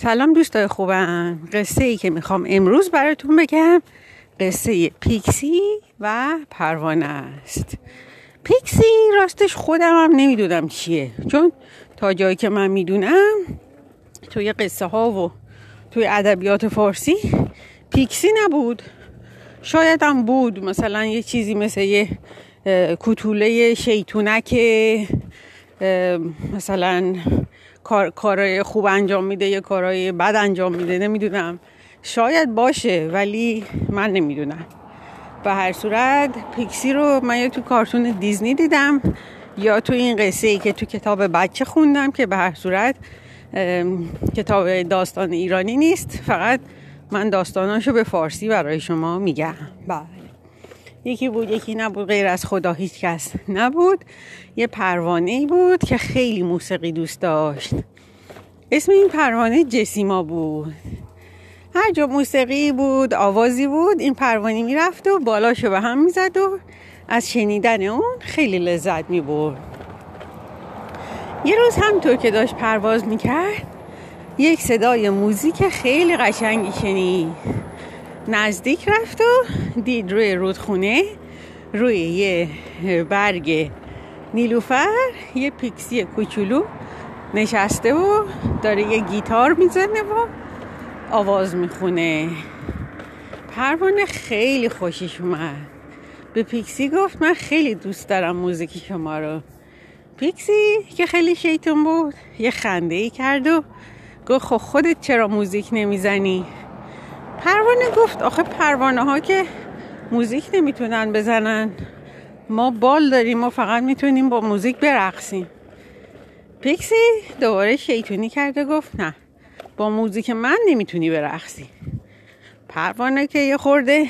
سلام دوستای خوبم. قصه ای که می‌خوام امروز براتون بگم قصه پیکسی و پروانه است. پیکسی راستش خودم هم نمی‌دونم چیه. چون تا جایی که من می‌دونم توی قصه ها و توی ادبیات فارسی پیکسی نبود. شاید هم بود. مثلا یه چیزی مثل یه کتوله شیطونک مثلا کار کارای خوب انجام میده یه کارای بد انجام میده نمی‌دونم. شاید باشه ولی من نمی‌دونم. به هر صورت پیکسی رو من یا تو کارتون دیزنی دیدم یا تو این قصه ای که تو کتاب بچه خوندم که به هر صورت کتاب داستان ایرانی نیست. فقط من داستاناشو به فارسی برای شما میگم. بله. یکی بود یکی نبود غیر از خدا هیچ کس نبود. یه پروانه بود که خیلی موسیقی دوست داشت. اسم این پروانه جسیما بود. هر جا موسیقی بود آوازی بود این پروانه می‌رفت و بالاشو به هم می‌زد و از شنیدن اون خیلی لذت می‌برد. یه روز همطور که داشت پرواز می‌کرد یک صدای موزیک خیلی قشنگی شنید. نزدیک رفت و دید روی رودخونه روی یه برگ نیلوفر یه پیکسی کوچولو نشسته و داره یه گیتار می‌زنه و آواز می‌خونه. پروانه خیلی خوشش اومد. به پیکسی گفت من خیلی دوست دارم موزیک شما رو. پیکسی که خیلی شیطون بود یه خنده ای کرد و گفت خب خودت چرا موزیک نمی‌زنی؟ پروانه گفت آخه پروانه ها که موزیک نمی‌تونن بزنن. ما بال داریم و فقط می‌تونیم با موزیک برقصیم. پیکسی دوباره شیطونی کرده گفت نه با موزیک من نمی‌تونی برقصی. پروانه که یه خورده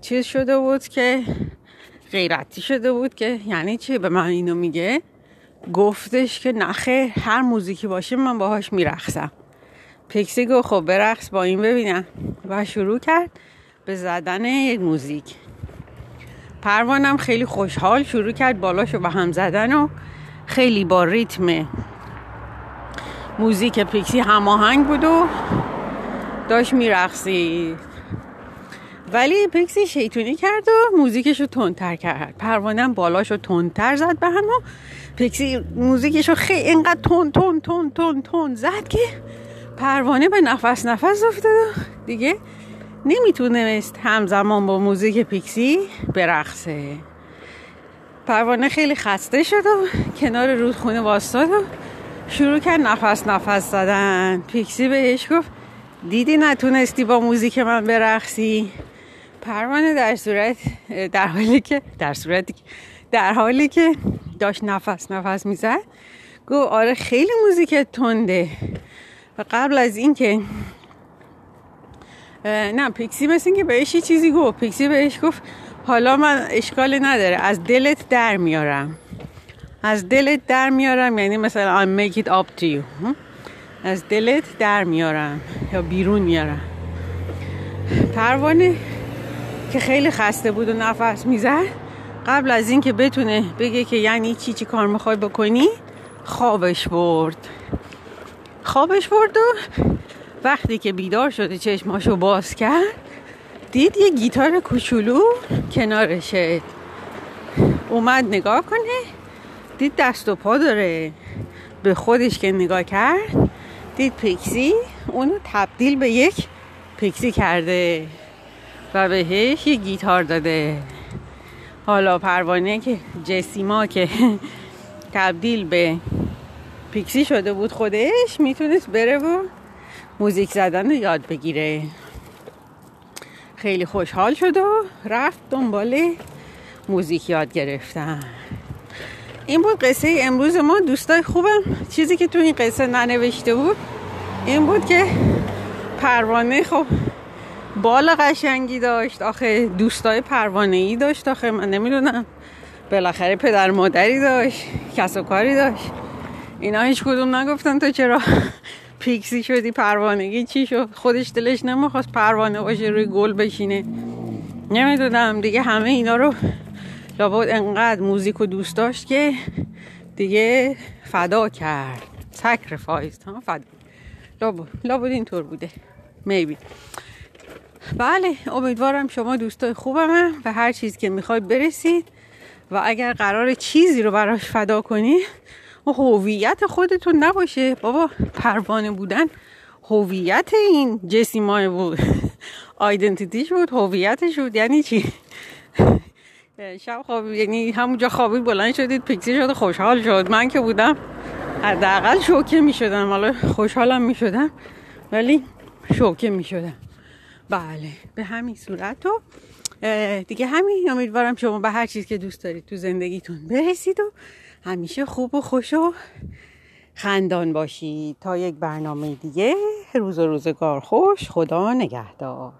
چیز شده بود که غیرتی شده بود که یعنی چی به من اینو میگه؟ گفتش که نخه هر موزیکی باشه من باهاش میرقصم. پیکسی گفت خب برقص با این ببینم. و شروع کرد به زدن یک موزیک. پروانم خیلی خوشحال شروع کرد بالاشو به هم زدن و خیلی با ریتم موزیک پیکسی هماهنگ بود و داشت میرقصید ولی پیکسی شیطونی کرد و موزیکشو تندتر کرد. پروانم بالاشو تندتر زد به هم و پیکسی موزیکشو خیلی اینقدر تون تون تون تون تون زد که پروانه به نفس نفس افتاد دیگه نمی‌تونست همزمان با موزیک پیکسی برقصه. پروانه خیلی خسته شد و کنار رودخونه واستاد و شروع کرد نفس نفس زدن. پیکسی بهش گفت دیدی نتونستی با موزیک من برقصی؟ پروانه در صورت در حالی که در صورتی در حالی که داشت نفس نفس می‌زد گفت آره خیلی موزیک تنده. و قبل از اینکه نه پیکسی مثل که بهش یه چیزی گفت. پیکسی بهش گفت حالا من اشکال نداره. از دلت در میارم. از دلت در میارم یعنی مثلا I make it up to you. از دلت در میارم یا بیرون میارم. پروانه که خیلی خسته بود و نفس می‌زد قبل از اینکه بتونه بگه که یعنی چی چی کار می‌خوای بکنی خوابش برد. خوابش برد و وقتی که بیدار شده چشماشو باز کرد دید یه گیتار کوچولو کنارشه. اومد نگاه کنه دید دست و پا داره. به خودش که نگاه کرد دید پیکسی اونو تبدیل به یک پیکسی کرده و بهش یه گیتار داده. حالا پروانه که جسیما که تبدیل به پیکسی شده بود خودش می‌تونست بره و موزیک زدن یاد بگیره. خیلی خوشحال شد و رفت دنبال موزیک یاد گرفتن. این بود قصه امروز ما. دوستای خوبم چیزی که تو این قصه ننوشته بود این بود که پروانه خب بال قشنگی داشت. آخه دوستای پروانه ای داشت. آخه من نمی‌دونم. بالاخره پدر مادری داشت کس و کاری داشت. اینا هیچ کدوم نگفتن تو چرا. پیکسی شدی پروانگی چی شد؟ خودش دلش نمی‌خواست پروانه باشه روی گل بشینه. نمی‌دونم دیگه همه اینا رو لابد انقدر موزیک و دوست داشت که دیگه فدا کرد. سکرفایز ها فدا. لابد لابد اینطور بوده. میبی بله امیدوارم شما دوستای خوبم و هر چیز که می‌خواید برسید و اگر قرار چیزی رو براش فدا کنی و هویت خودتون نباشه. بابا پروانه بودن هویت این جسیمای بود آیدنتیتیش بود هویتش بود. یعنی چی؟ شب خواب یعنی همونجا خوابید بلند شدید پیکسی شد خوشحال شد. من که بودم حداقل شوکه می شدم حالا خوشحالم می شدم ولی شوکه می شدم بله به همین صورت و دیگه همین امیدوارم شما به هر چیز که دوست دارید تو زندگیتون برسید و همیشه خوب و خوش و خندان باشید تا یک برنامه دیگه روز و روزگار خوش خدا نگهدار.